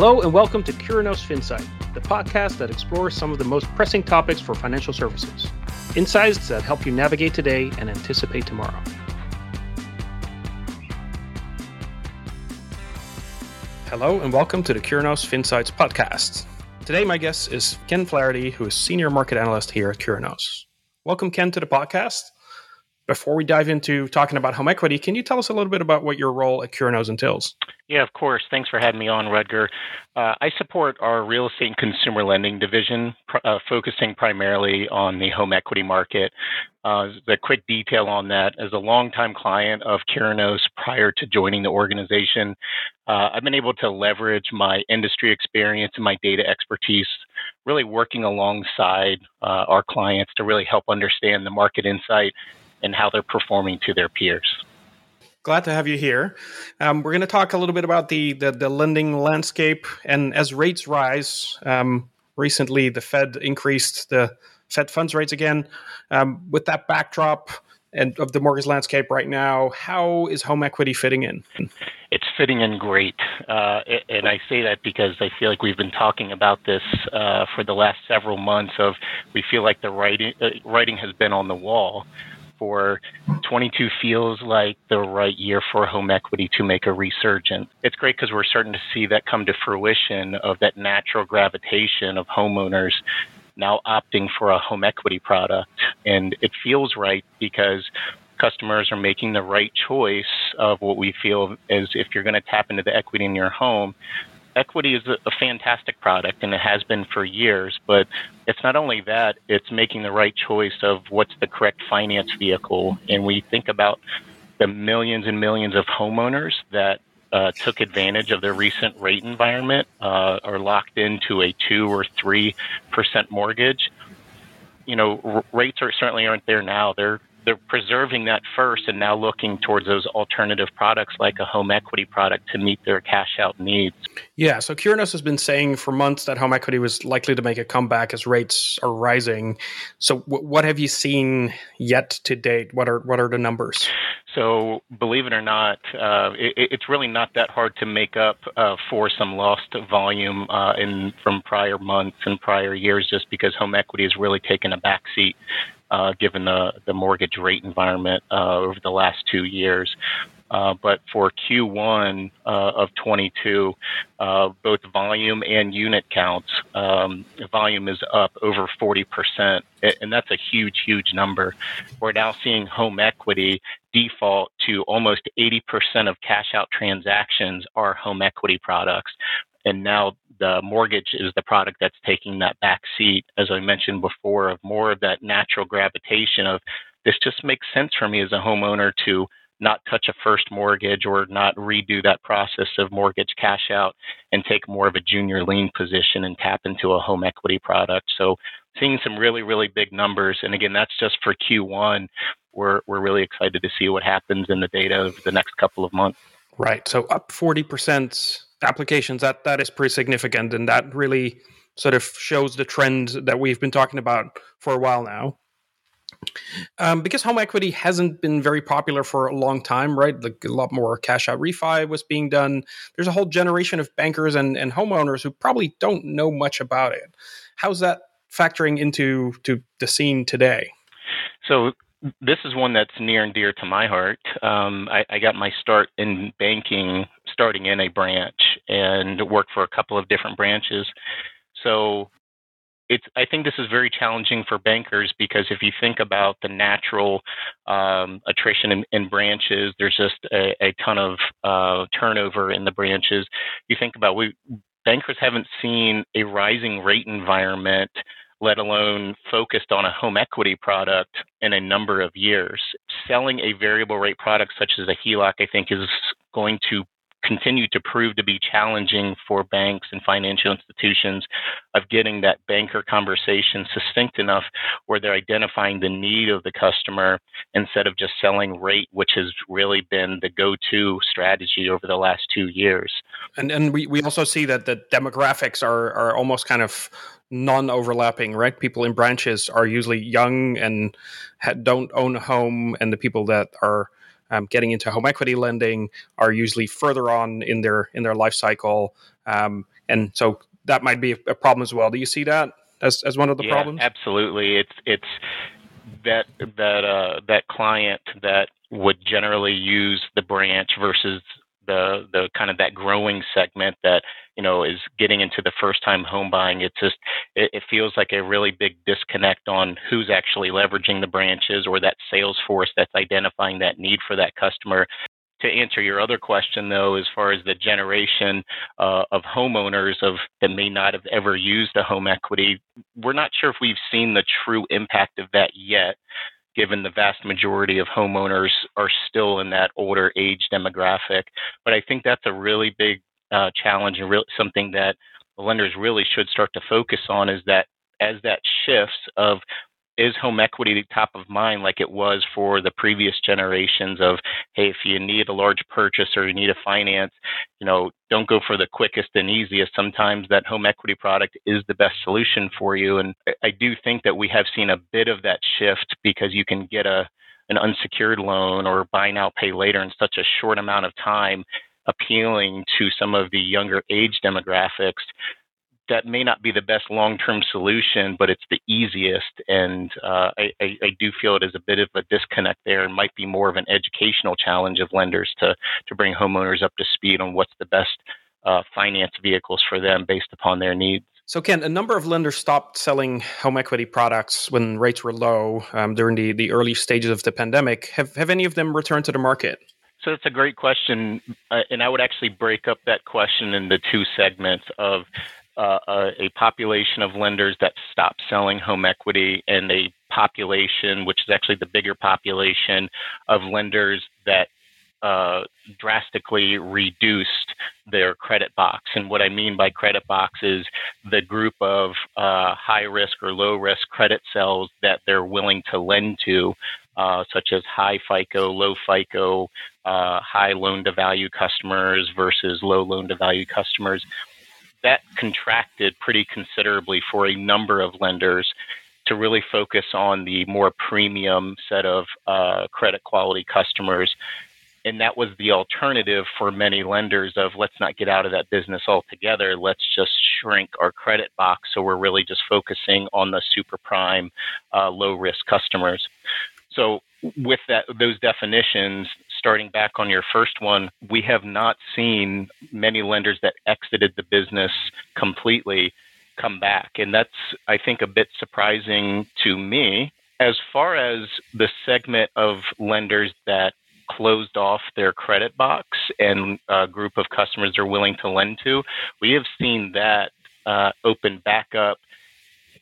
Hello and welcome to Curinos FinSight, the podcast that explores some of the most pressing topics for financial services. Insights that help you navigate today and anticipate tomorrow. Hello and welcome to the Curinos FinSights podcast. Today, my guest is Ken Flaherty, who is Senior Market Analyst here at Curinos. Welcome, Ken, to the podcast. Before we dive into talking about home equity, can you tell us a little bit about what your role at Curinos entails? Yeah, of course. Thanks for having me on, Rutger. Uh, I support our real estate and consumer lending division, uh, focusing primarily on the home equity market. Uh, the quick detail on that, as a longtime client of Curinos prior to joining the organization, uh, I've been able to leverage my industry experience and my data expertise, really working alongside uh, our clients to really help understand the market insight and how they're performing to their peers. Glad to have you here. Um, we're going to talk a little bit about the, the, the lending landscape, and as rates rise, um, recently the Fed increased the Fed funds rates again. Um, with that backdrop and of the mortgage landscape right now, how is home equity fitting in? It's fitting in great, uh, and I say that because I feel like we've been talking about this uh, for the last several months. Of we feel like the writing uh, writing has been on the wall for 22 feels like the right year for home equity to make a resurgence. It's great because we're starting to see that come to fruition of that natural gravitation of homeowners now opting for a home equity product. And it feels right because customers are making the right choice of what we feel is if you're going to tap into the equity in your home, equity is a, a, fantastic product and it has been for years, but it's not only that, it's making the right choice of what's the correct finance vehicle. And we think about the millions and millions of homeowners that uh, took advantage of the recent rate environment uh, are locked into a two or three percent mortgage. You know, r- rates are certainly aren't there now. They're they're preserving that first and now looking towards those alternative products like a home equity product to meet their cash out needs. Yeah, so Curinos has been saying for months that home equity was likely to make a comeback as rates are rising. So w- what have you seen yet to date? What are what are the numbers? So believe it or not, uh, it, it's really not that hard to make up uh, for some lost volume uh, in from prior months and prior years, just because home equity has really taken a backseat uh, given the, the mortgage rate environment uh, over the last two years. Uh, but for Q1 uh, of 22, uh, both volume and unit counts, um, volume is up over 40%. And that's a huge, huge number. We're now seeing home equity default to almost 80% of cash out transactions are home equity products. And now the mortgage is the product that's taking that back seat, as I mentioned before, of more of that natural gravitation of this just makes sense for me as a homeowner to not touch a first mortgage or not redo that process of mortgage cash out and take more of a junior lien position and tap into a home equity product. So seeing some really, really big numbers. And again, that's just for Q1. We're, we're really excited to see what happens in the data over the next couple of months. Right. So up 40% applications that that is pretty significant and that really sort of shows the trend that we've been talking about for a while now um, because home equity hasn't been very popular for a long time, right? Like a lot more cash out refi was being done. There's a whole generation of bankers and, and homeowners who probably don't know much about it. How's that factoring into to the scene today? So this is one that's near and dear to my heart. Um, I, I, got my start in banking starting in a branch and worked for a couple of different branches. So it's I think this is very challenging for bankers because if you think about the natural um, attrition in, in, branches, there's just a, a ton of uh, turnover in the branches. You think about we bankers haven't seen a rising rate environment let alone focused on a home equity product in a number of years. Selling a variable rate product such as a HELOC, I think, is going to continue to prove to be challenging for banks and financial institutions of getting that banker conversation succinct enough where they're identifying the need of the customer instead of just selling rate, which has really been the go-to strategy over the last two years. And and we, we also see that the demographics are are almost kind of non-overlapping, right? People in branches are usually young and ha- don't own a home, and the people that are um, getting into home equity lending are usually further on in their in their life cycle. Um, and so that might be a problem as well. Do you see that as as one of the yeah, problems? Absolutely, it's it's that that uh, that client that would generally use the branch versus the the kind of that growing segment that you know is getting into the first time home buying. It just it, it, feels like a really big disconnect on who's actually leveraging the branches or that sales force that's identifying that need for that customer. To answer your other question though as far as the generation uh, of homeowners of that may not have ever used a home equity we're not sure if we've seen the true impact of that yet given the vast majority of homeowners are still in that older age demographic. But I think that's a really big uh, challenge and re- something that lenders really should start to focus on is that as that shifts of is home equity top of mind like it was for the previous generations of hey if you need a large purchase or you need a finance you know don't go for the quickest and easiest. Sometimes that home equity product is the best solution for you. And i do think that we have seen a bit of that shift because you can get a an unsecured loan or buy now pay later in such a short amount of time appealing to some of the younger age demographics that may not be the best long-term solution, but it's the easiest. And uh, I, I, I, do feel it is a bit of a disconnect there, and might be more of an educational challenge of lenders to to bring homeowners up to speed on what's the best uh, finance vehicles for them based upon their needs. So, Ken, a number of lenders stopped selling home equity products when rates were low um, during the, the early stages of the pandemic. Have have any of them returned to the market? So that's a great question, uh, and I would actually break up that question into two segments of uh, a, population of lenders that stopped selling home equity and a population, which is actually the bigger population of lenders that uh, drastically reduced their credit box. And what I mean by credit box is the group of uh, high risk or low risk credit cells that they're willing to lend to, uh, such as high FICO, low FICO, uh, high loan to value customers versus low loan to value customers that contracted pretty considerably for a number of lenders to really focus on the more premium set of uh, credit quality customers. And that was the alternative for many lenders of let's not get out of that business altogether. Let's just shrink our credit box. So we're really just focusing on the super prime, uh, low risk customers. So with that, those definitions, starting back on your first one, we have not seen many lenders that exited the business completely come back. And that's, I think, a bit surprising to me. As far as the segment of lenders that closed off their credit box and a group of customers are willing to lend to, we have seen that uh, open back up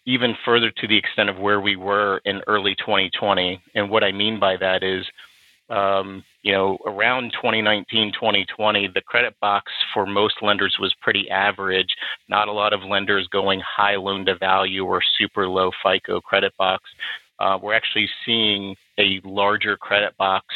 even further to the extent of where we were in early 2020. And what I mean by that is um, you know, around 2019, 2020, the credit box for most lenders was pretty average. Not a lot of lenders going high loan to value or super low FICO credit box. Uh, we're actually seeing a larger credit box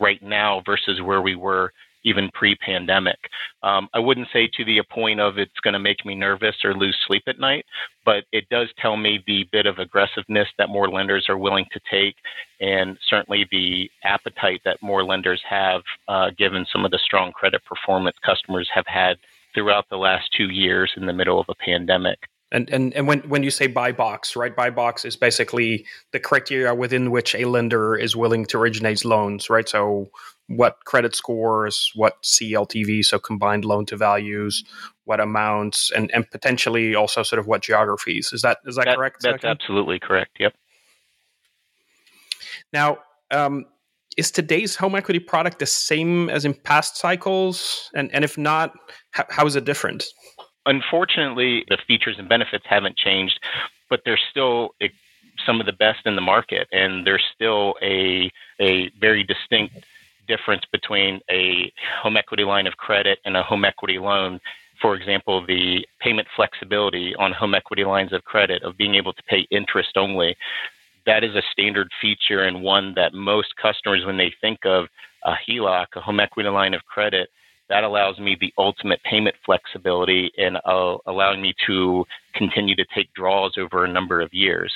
right now versus where we were even pre-pandemic. Um, I wouldn't say to the point of it's going to make me nervous or lose sleep at night, but it does tell me the bit of aggressiveness that more lenders are willing to take, and certainly the appetite that more lenders have, uh, given some of the strong credit performance customers have had throughout the last two years in the middle of a pandemic. And, and and when when you say buy box, right? Buy box is basically the criteria within which a lender is willing to originate loans, right? So what credit scores, what CLTV, so combined loan to values, what amounts, and and potentially also sort of what geographies. Is that is that, that correct? That's absolutely correct. Yep. Now, um, is today's home equity product the same as in past cycles? And and if not, how, how is it different? Unfortunately, the features and benefits haven't changed, but they're still eh, some of the best in the market, and there's still a a very distinct difference between a home equity line of credit and a home equity loan. For example, the payment flexibility on home equity lines of credit of being able to pay interest only. That is a standard feature and one that most customers, when they think of a HELOC, a home equity line of credit, that allows me the ultimate payment flexibility and uh, allowing me to continue to take draws over a number of years.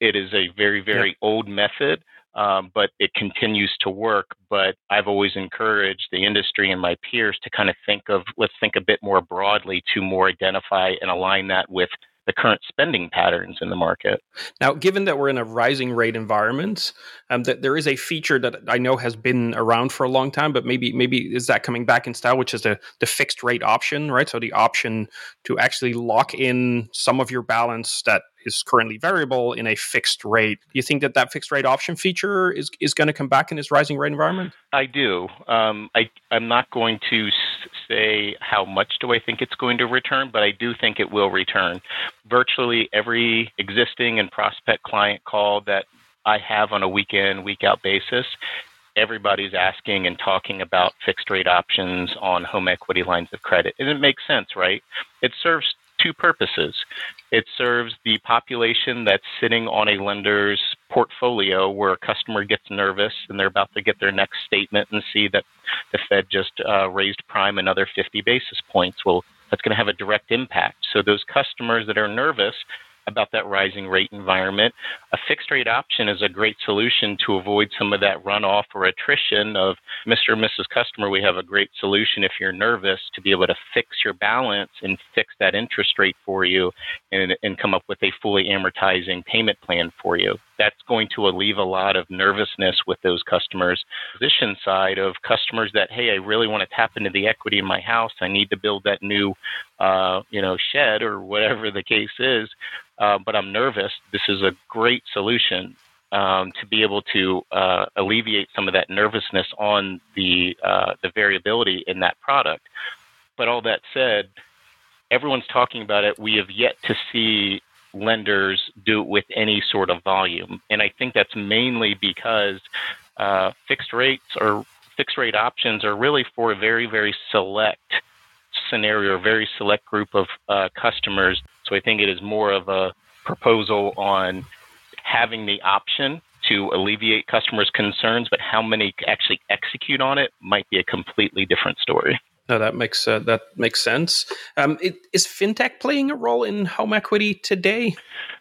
It is a very, very old method, um, but it continues to work. But I've always encouraged the industry and my peers to kind of think of let's think a bit more broadly to more identify and align that with the current spending patterns in the market. Now, given that we're in a rising rate environment, um, that there is a feature that I know has been around for a long time, but maybe maybe is that coming back in style, which is the the fixed rate option, right? So the option to actually lock in some of your balance that is currently variable in a fixed rate. Do you think that that fixed rate option feature is is going to come back in this rising rate environment? I do. Um, I I'm not going to say how much do I think it's going to return, but I do think it will return. Virtually every existing and prospect client call that I have on a week in, week out basis, everybody's asking and talking about fixed rate options on home equity lines of credit. And it makes sense, right? It serves two purposes. It serves the population that's sitting on a lender's portfolio where a customer gets nervous and they're about to get their next statement and see that the Fed just uh, raised prime another 50 basis points. Well, that's going to have a direct impact. So those customers that are nervous about that rising rate environment. A fixed rate option is a great solution to avoid some of that runoff or attrition of Mr. and Mrs. Customer. We have a great solution if you're nervous to be able to fix your balance and fix that interest rate for you and, and come up with a fully amortizing payment plan for you. That's going to alleviate a lot of nervousness with those customers. Position side of customers that, hey, I really want to tap into the equity in my house. I need to build that new, uh, you know, shed or whatever the case is uh, but I'm nervous. This is a great solution um, to be able to uh, alleviate some of that nervousness on the uh, the variability in that product. But all that said, everyone's talking about it. We have yet to see lenders do it with any sort of volume, and I think that's mainly because uh, fixed rates or fixed rate options are really for a very very select scenario, a very select group of uh, customers so I think it is more of a proposal on having the option to alleviate customers' concerns, but how many actually execute on it might be a completely different story. No, that makes uh, that makes sense. Um, it, is fintech playing a role in home equity today?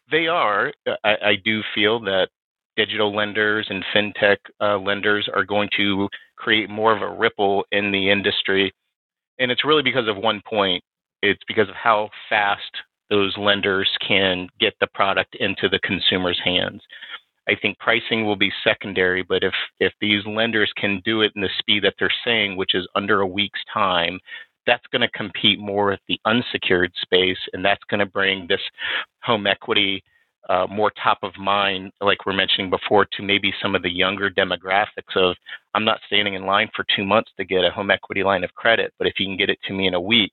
They are. I, I do feel that digital lenders and fintech uh, lenders are going to create more of a ripple in the industry, and it's really because of one point. It's because of how fast those lenders can get the product into the consumer's hands. I think pricing will be secondary, but if if these lenders can do it in the speed that they're saying, which is under a week's time, that's going to compete more with the unsecured space, and that's going to bring this home equity uh, more top of mind, like we're mentioning before, to maybe some of the younger demographics of I'm not standing in line for two months to get a home equity line of credit, but if you can get it to me in a week,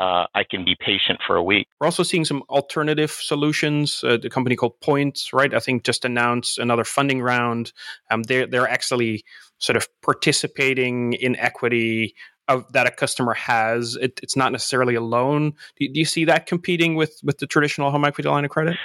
uh, I can be patient for a week. We're also seeing some alternative solutions. Uh, the company called Points, right? I think just announced another funding round. Um, they're they're actually sort of participating in equity of, that a customer has. It, it's not necessarily a loan. Do, do, you see that competing with with the traditional home equity line of credit?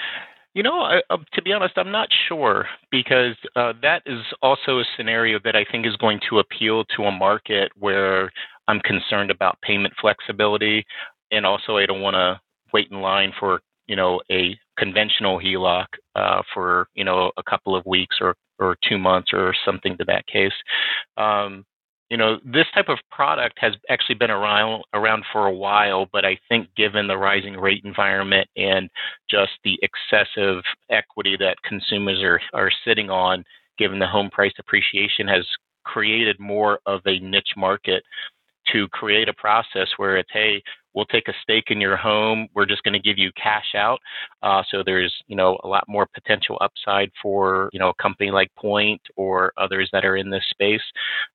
You know, I, uh, to be honest, I'm not sure because uh, that is also a scenario that I think is going to appeal to a market where I'm concerned about payment flexibility, and also I don't want to wait in line for you know a conventional HELOC uh, for you know a couple of weeks or or two months or something to that case. Um, you know, this type of product has actually been around around for a while, but I think given the rising rate environment and just the excessive equity that consumers are are sitting on, given the home price appreciation has created more of a niche market to create a process where it's hey we'll take a stake in your home. We're just going to give you cash out. Uh, so there's you know a lot more potential upside for you know a company like point or others that are in this space.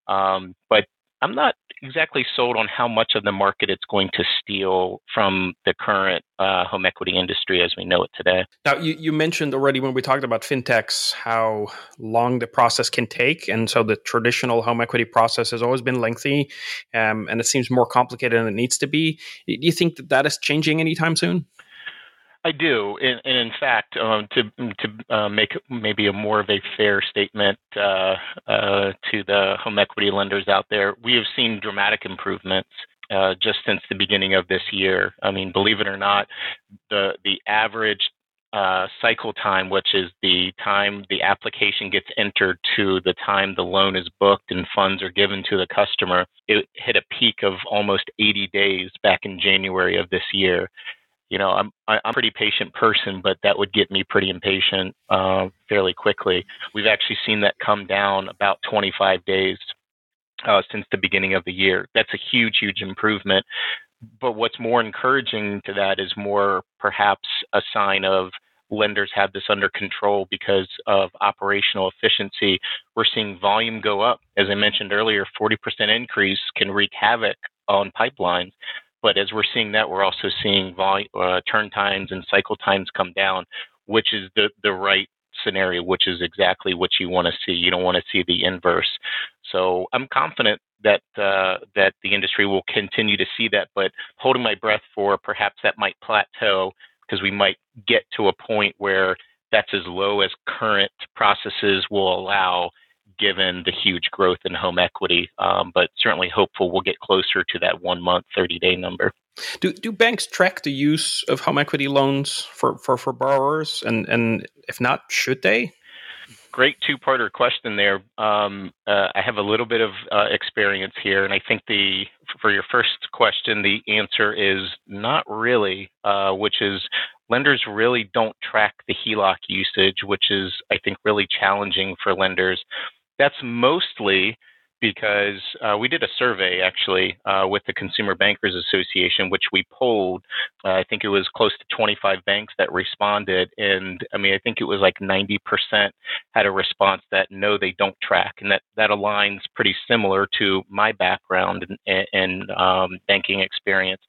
Um, but I'm not exactly sold on how much of the market it's going to steal from the current uh, home equity industry as we know it today. Now, you, you mentioned already when we talked about fintechs how long the process can take. And so the traditional home equity process has always been lengthy um, and it seems more complicated than it needs to be. Do you think that that is changing anytime soon? I do, and, and in fact, um, to to uh, make maybe a more of a fair statement uh, uh, to the home equity lenders out there, we have seen dramatic improvements uh, just since the beginning of this year. I mean, believe it or not, the the average uh, cycle time, which is the time the application gets entered to the time the loan is booked and funds are given to the customer, it hit a peak of almost 80 days back in January of this year. You know, I'm I'm a pretty patient person, but that would get me pretty impatient uh, fairly quickly. We've actually seen that come down about 25 days uh, since the beginning of the year. That's a huge, huge improvement but what's more encouraging to that is more perhaps a sign of lenders have this under control because of operational efficiency. We're seeing volume go up. As I mentioned earlier, 40% increase can wreak havoc on pipelines. But as we're seeing that, we're also seeing uh, turn times and cycle times come down, which is the, the right scenario, which is exactly what you want to see. You don't want to see the inverse. So I'm confident that uh, that the industry will continue to see that, but holding my breath for perhaps that might plateau because we might get to a point where that's as low as current processes will allow given the huge growth in home equity. Um, but certainly hopeful we'll get closer to that one month, 30 day number. Do, do banks track the use of home equity loans for, for, for borrowers? And, and if not, should they? great two-parter question there. Um, uh, I have a little bit of uh, experience here, and I think the for your first question, the answer is not really, uh, which is lenders really don't track the HELOC usage, which is I think really challenging for lenders. That's mostly because uh, we did a survey actually uh, with the Consumer Bankers Association, which we polled. Uh, I think it was close to 25 banks that responded, and I mean I think it was like 90% had a response that no, they don't track, and that that aligns pretty similar to my background and, and um, banking experience.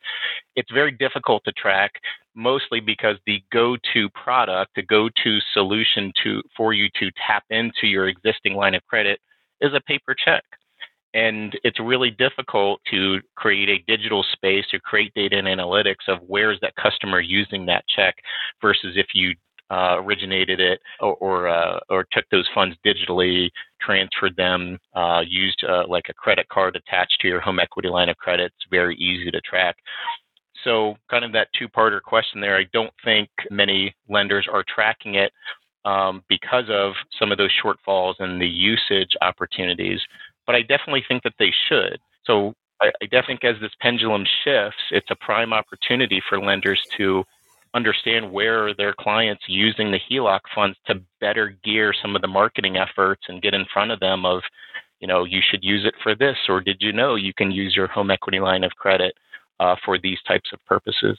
It's very difficult to track mostly because the go-to product, the go-to solution to for you to tap into your existing line of credit is a paper check. And it's really difficult to create a digital space or create data and analytics of where is that customer using that check versus if you uh, originated it or or, uh, or, took those funds digitally, transferred them, uh, used uh, like a credit card attached to your home equity line of credit. It's very easy to track. So, kind of that two-parter question there. I don't think many lenders are tracking it um, because of some of those shortfalls and the usage opportunities. But I definitely think that they should. So I, I definitely think as this pendulum shifts, it's a prime opportunity for lenders to understand where their clients using the HELOC funds to better gear some of the marketing efforts and get in front of them of, you know, you should use it for this, or did you know you can use your home equity line of credit uh, for these types of purposes?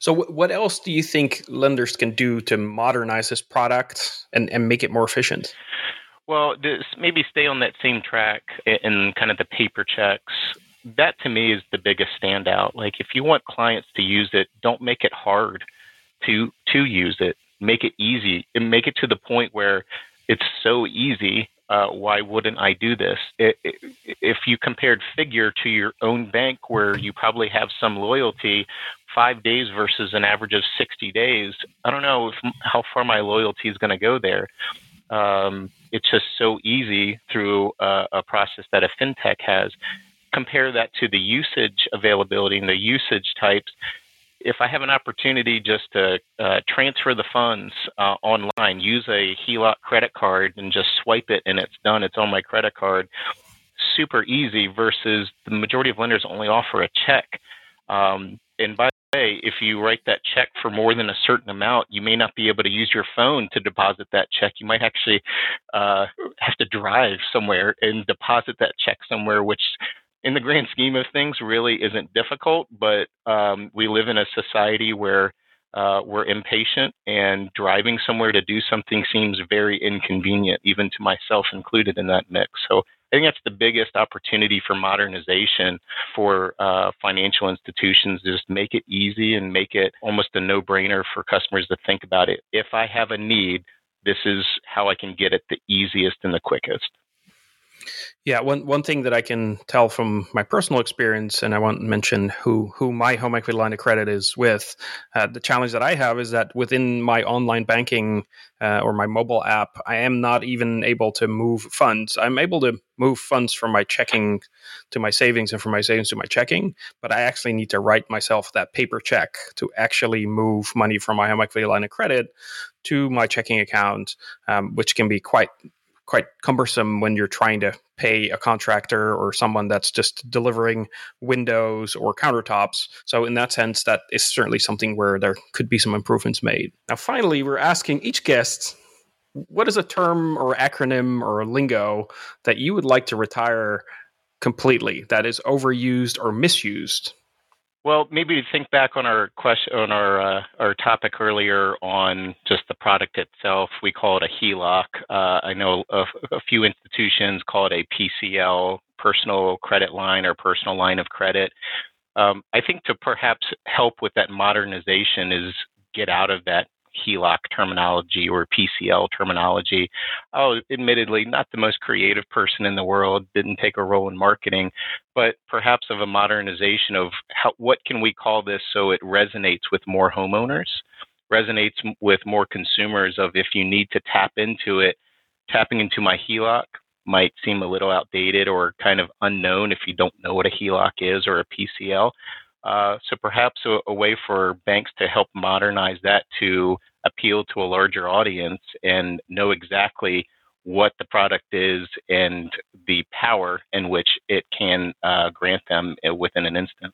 So, what else do you think lenders can do to modernize this product and, and make it more efficient? Well, this, maybe stay on that same track in kind of the paper checks. That to me is the biggest standout. Like, if you want clients to use it, don't make it hard to to use it. Make it easy and make it to the point where it's so easy. Uh, why wouldn't I do this? It, it, if you compared Figure to your own bank, where you probably have some loyalty, five days versus an average of 60 days, I don't know if, how far my loyalty is going to go there. Um, it's just so easy through a, a process that a fintech has. Compare that to the usage availability and the usage types if I have an opportunity just to uh, transfer the funds uh, online, use a HELOC credit card and just swipe it and it's done, it's on my credit card, super easy versus the majority of lenders only offer a check. Um, and by the way, if you write that check for more than a certain amount, you may not be able to use your phone to deposit that check. You might actually uh, have to drive somewhere and deposit that check somewhere, which in the grand scheme of things really isn't difficult. But um, we live in a society where uh, we're impatient and driving somewhere to do something seems very inconvenient, even to myself included in that mix. So I think that's the biggest opportunity for modernization for uh, financial institutions. Just make it easy and make it almost a no-brainer for customers to think about it. If I have a need, this is how I can get it the easiest and the quickest. Yeah, one one thing that I can tell from my personal experience, and I won't mention who who my home equity line of credit is with. Uh, the challenge that I have is that within my online banking uh, or my mobile app, I am not even able to move funds. I'm able to move funds from my checking to my savings and from my savings to my checking, but I actually need to write myself that paper check to actually move money from my home equity line of credit to my checking account, um, which can be quite quite cumbersome when you're trying to pay a contractor or someone that's just delivering windows or countertops. So, in that sense, that is certainly something where there could be some improvements made. Now, finally, we're asking each guest what is a term or acronym or lingo that you would like to retire completely that is overused or misused well, maybe to think back on our question on our uh, our topic earlier on just the product itself. We call it a HELOC. Uh, I know a, a, few institutions call it a PCL, personal credit line or personal line of credit. Um, I think to perhaps help with that modernization is get out of that HELOC terminology or PCL terminology. Oh, admittedly, not the most creative person in the world, didn't take a role in marketing, but perhaps of a modernization of how, what can we call this so it resonates with more homeowners, resonates with more consumers of if you need to tap into it, tapping into my HELOC might seem a little outdated or kind of unknown if you don't know what a HELOC is or a PCL. Uh, so perhaps a, a, way for banks to help modernize that to appeal to a larger audience and know exactly what the product is and the power in which it can uh, grant them uh, within an instant.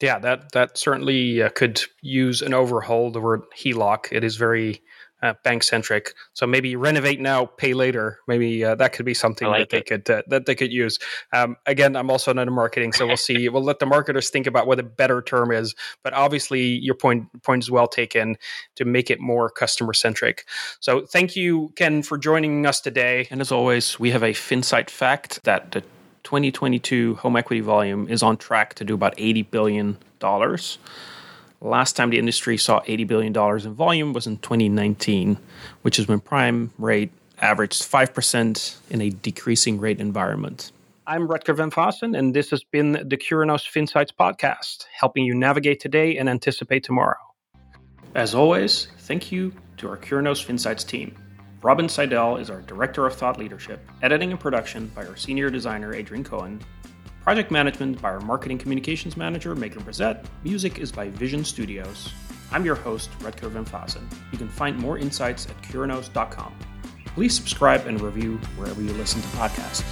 Yeah, that that certainly uh, could use an overhaul. The word HELOC it is very uh, bank centric. So maybe renovate now, pay later. Maybe uh, that could be something like that they could uh, that they could use. Um, again, I'm also not in marketing, so we'll see. we'll let the marketers think about what a better term is. But obviously, your point point is well taken to make it more customer centric. So thank you, Ken, for joining us today. And as always, we have a FinSight fact that the 2022 home equity volume is on track to do about 80 billion dollars. Last time the industry saw $80 billion in volume was in 2019, which is when prime rate averaged 5% in a decreasing rate environment. I'm Rutger Van Faassen, and this has been the Curinos FinSights podcast, helping you navigate today and anticipate tomorrow. As always, thank you to our Curinos FinSights team. Robin Seidel is our Director of Thought Leadership, editing and production by our Senior Designer Adrian Cohen, Project management by our marketing communications manager, Megan Brissett. Music is by Vision Studios. I'm your host, Rutger Van Faassen. You can find more insights at curinos.com. Please subscribe and review wherever you listen to podcasts.